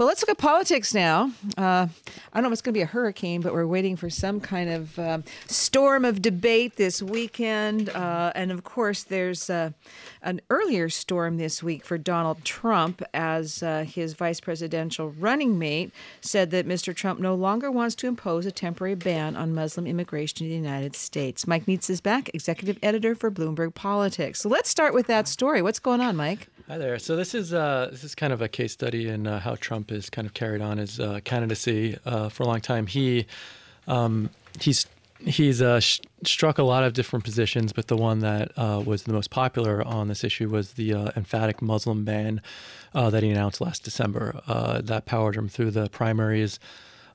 Well, let's look at politics now. Uh, I don't know if it's going to be a hurricane, but we're waiting for some kind of um, storm of debate this weekend. Uh, and of course, there's uh, an earlier storm this week for Donald Trump as uh, his vice presidential running mate said that Mr. Trump no longer wants to impose a temporary ban on Muslim immigration to the United States. Mike Nizza is back, executive editor for Bloomberg Politics. So let's start with that story. What's going on, Mike? Hi there. So this is uh, this is kind of a case study in uh, how Trump has kind of carried on his uh, candidacy uh, for a long time. He um, he's he's uh, sh- struck a lot of different positions, but the one that uh, was the most popular on this issue was the emphatic Muslim ban that he announced last December. that powered him through the primaries.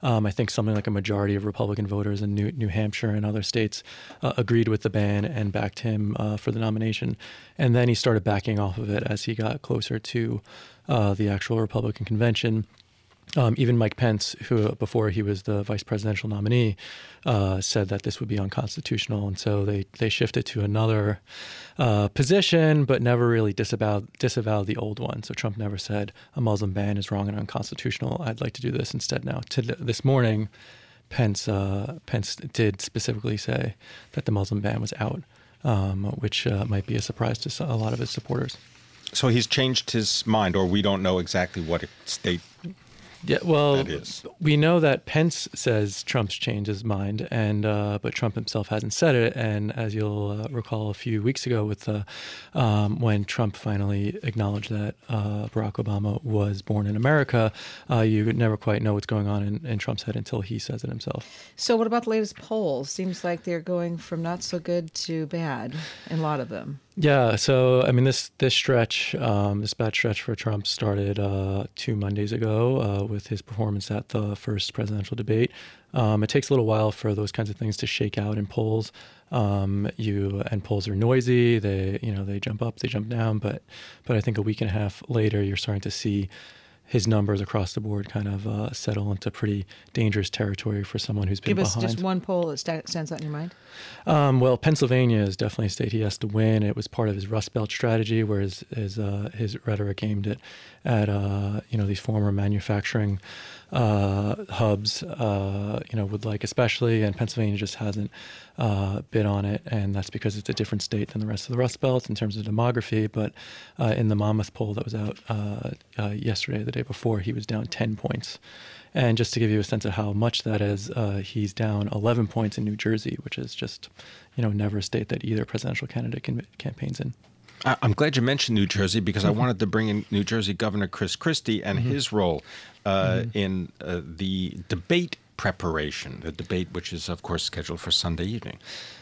Um, I think something like a majority of Republican voters in New, New Hampshire and other states uh, agreed with the ban and backed him uh, for the nomination. And then he started backing off of it as he got closer to uh, the actual Republican convention. Um, even Mike Pence, who before he was the vice presidential nominee, uh, said that this would be unconstitutional, and so they they shifted to another uh, position, but never really disavowed disavowed the old one. So Trump never said a Muslim ban is wrong and unconstitutional. I'd like to do this instead. Now, to this morning, Pence uh, Pence did specifically say that the Muslim ban was out, um, which uh, might be a surprise to a lot of his supporters. So he's changed his mind, or we don't know exactly what state yeah, well, we know that Pence says Trump's changed his mind, and uh, but Trump himself hasn't said it. And as you'll uh, recall, a few weeks ago, with the um, when Trump finally acknowledged that uh, Barack Obama was born in America, uh, you never quite know what's going on in, in, Trump's head until he says it himself. So, what about the latest polls? Seems like they're going from not so good to bad in a lot of them. Yeah, so I mean, this this stretch, um, this bad stretch for Trump started uh, two Mondays ago uh, with his performance at the first presidential debate. Um, it takes a little while for those kinds of things to shake out in polls. Um, you and polls are noisy; they you know they jump up, they jump down. But but I think a week and a half later, you're starting to see his numbers across the board kind of uh, settle into pretty dangerous territory for someone who's been Give us behind. just one poll that st- stands out in your mind. Um, well, Pennsylvania is definitely a state he has to win. It was part of his Rust Belt strategy, where his his, uh, his rhetoric aimed at at uh, you know these former manufacturing uh, hubs, uh, you know, would like especially, and Pennsylvania just hasn't uh, bid on it, and that's because it's a different state than the rest of the Rust Belt in terms of demography. But uh, in the Monmouth poll that was out uh, uh, yesterday, the day before, he was down 10 points. And just to give you a sense of how much that is, he's down 11 points in New Jersey, which is just, you know, never a state that either presidential candidate can, campaigns in. I'm glad you mentioned New Jersey because mm-hmm. I wanted to bring in New Jersey Governor Chris Christie and mm-hmm. his role uh, mm-hmm. in uh, the debate preparation, the debate which is, of course, scheduled for Sunday evening.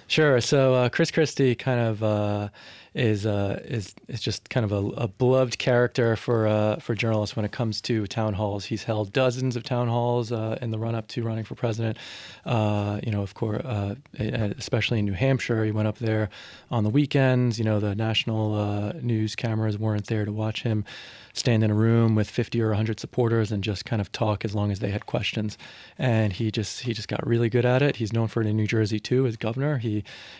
Sure. So uh, Chris Christie kind of uh, is uh, is is just kind of a, a beloved character for uh, for journalists when it comes to town halls. He's held dozens of town halls uh, in the run up to running for president. Uh, you know, of course, especially in New Hampshire, he went up there on the weekends. You know, the national news cameras weren't there to watch him stand in a room with 50 or 100 supporters and just kind of talk as long as they had questions. And he just he just got really good at it. He's known for it in New Jersey too as governor. He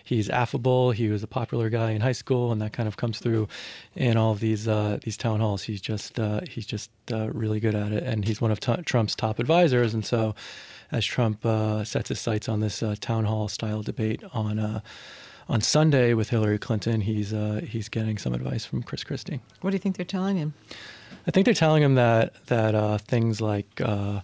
he's affable. He was a popular guy in high school, and that kind of comes through in all of these uh, these town halls. He's just uh, he's just uh, really good at it, and he's one of t- Trump's top advisors. And so, as Trump uh, sets his sights on this uh, town hall style debate on uh, on Sunday with Hillary Clinton, he's uh, he's getting some advice from Chris Christie. What do you think they're telling him? I think they're telling him that that uh, things like uh,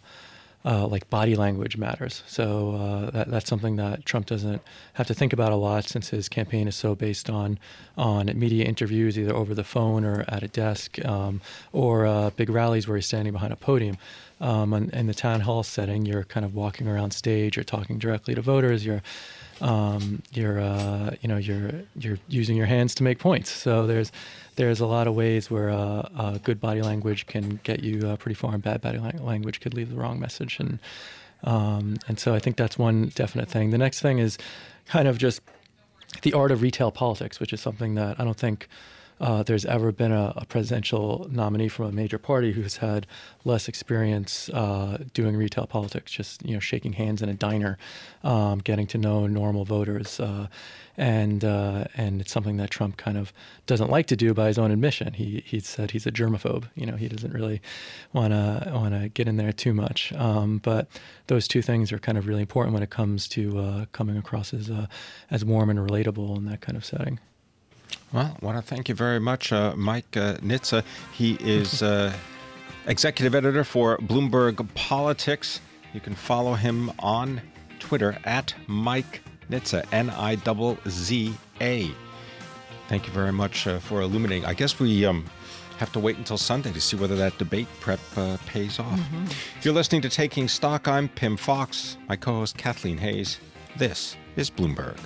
uh like body language matters. So uh, that, that's something that Trump doesn't have to think about a lot since his campaign is so based on on media interviews, either over the phone or at a desk, um, or uh, big rallies where he's standing behind a podium. Um, and in the town hall setting, you're kind of walking around stage, you're talking directly to voters, you're um, you're uh, you know you're you're using your hands to make points. So there's there's a lot of ways where uh, uh, good body language can get you uh, pretty far, and bad body language could leave the wrong message. And um, and so I think that's one definite thing. The next thing is kind of just the art of retail politics, which is something that I don't think uh, there's ever been a, a, presidential nominee from a major party who's had less experience uh, doing retail politics, just you know shaking hands in a diner, um, getting to know normal voters, uh, and uh, and it's something that Trump kind of doesn't like to do by his own admission. He he said he's a germaphobe. You know, he doesn't really want to want to get in there too much. Um, but those two things are kind of really important when it comes to uh, coming across as uh, as warm and relatable in that kind of setting. Well, I want to thank you very much, uh, Mike uh, Nizza. He is uh, executive editor for Bloomberg Politics. You can follow him on Twitter at Mike Nizza, N I Z A. Thank you very much uh, for illuminating. I guess we um, have to wait until Sunday to see whether that debate prep uh, pays off. Mm-hmm. If you're listening to Taking Stock, I'm Pimm Fox, my co host Kathleen Hays. This is Bloomberg.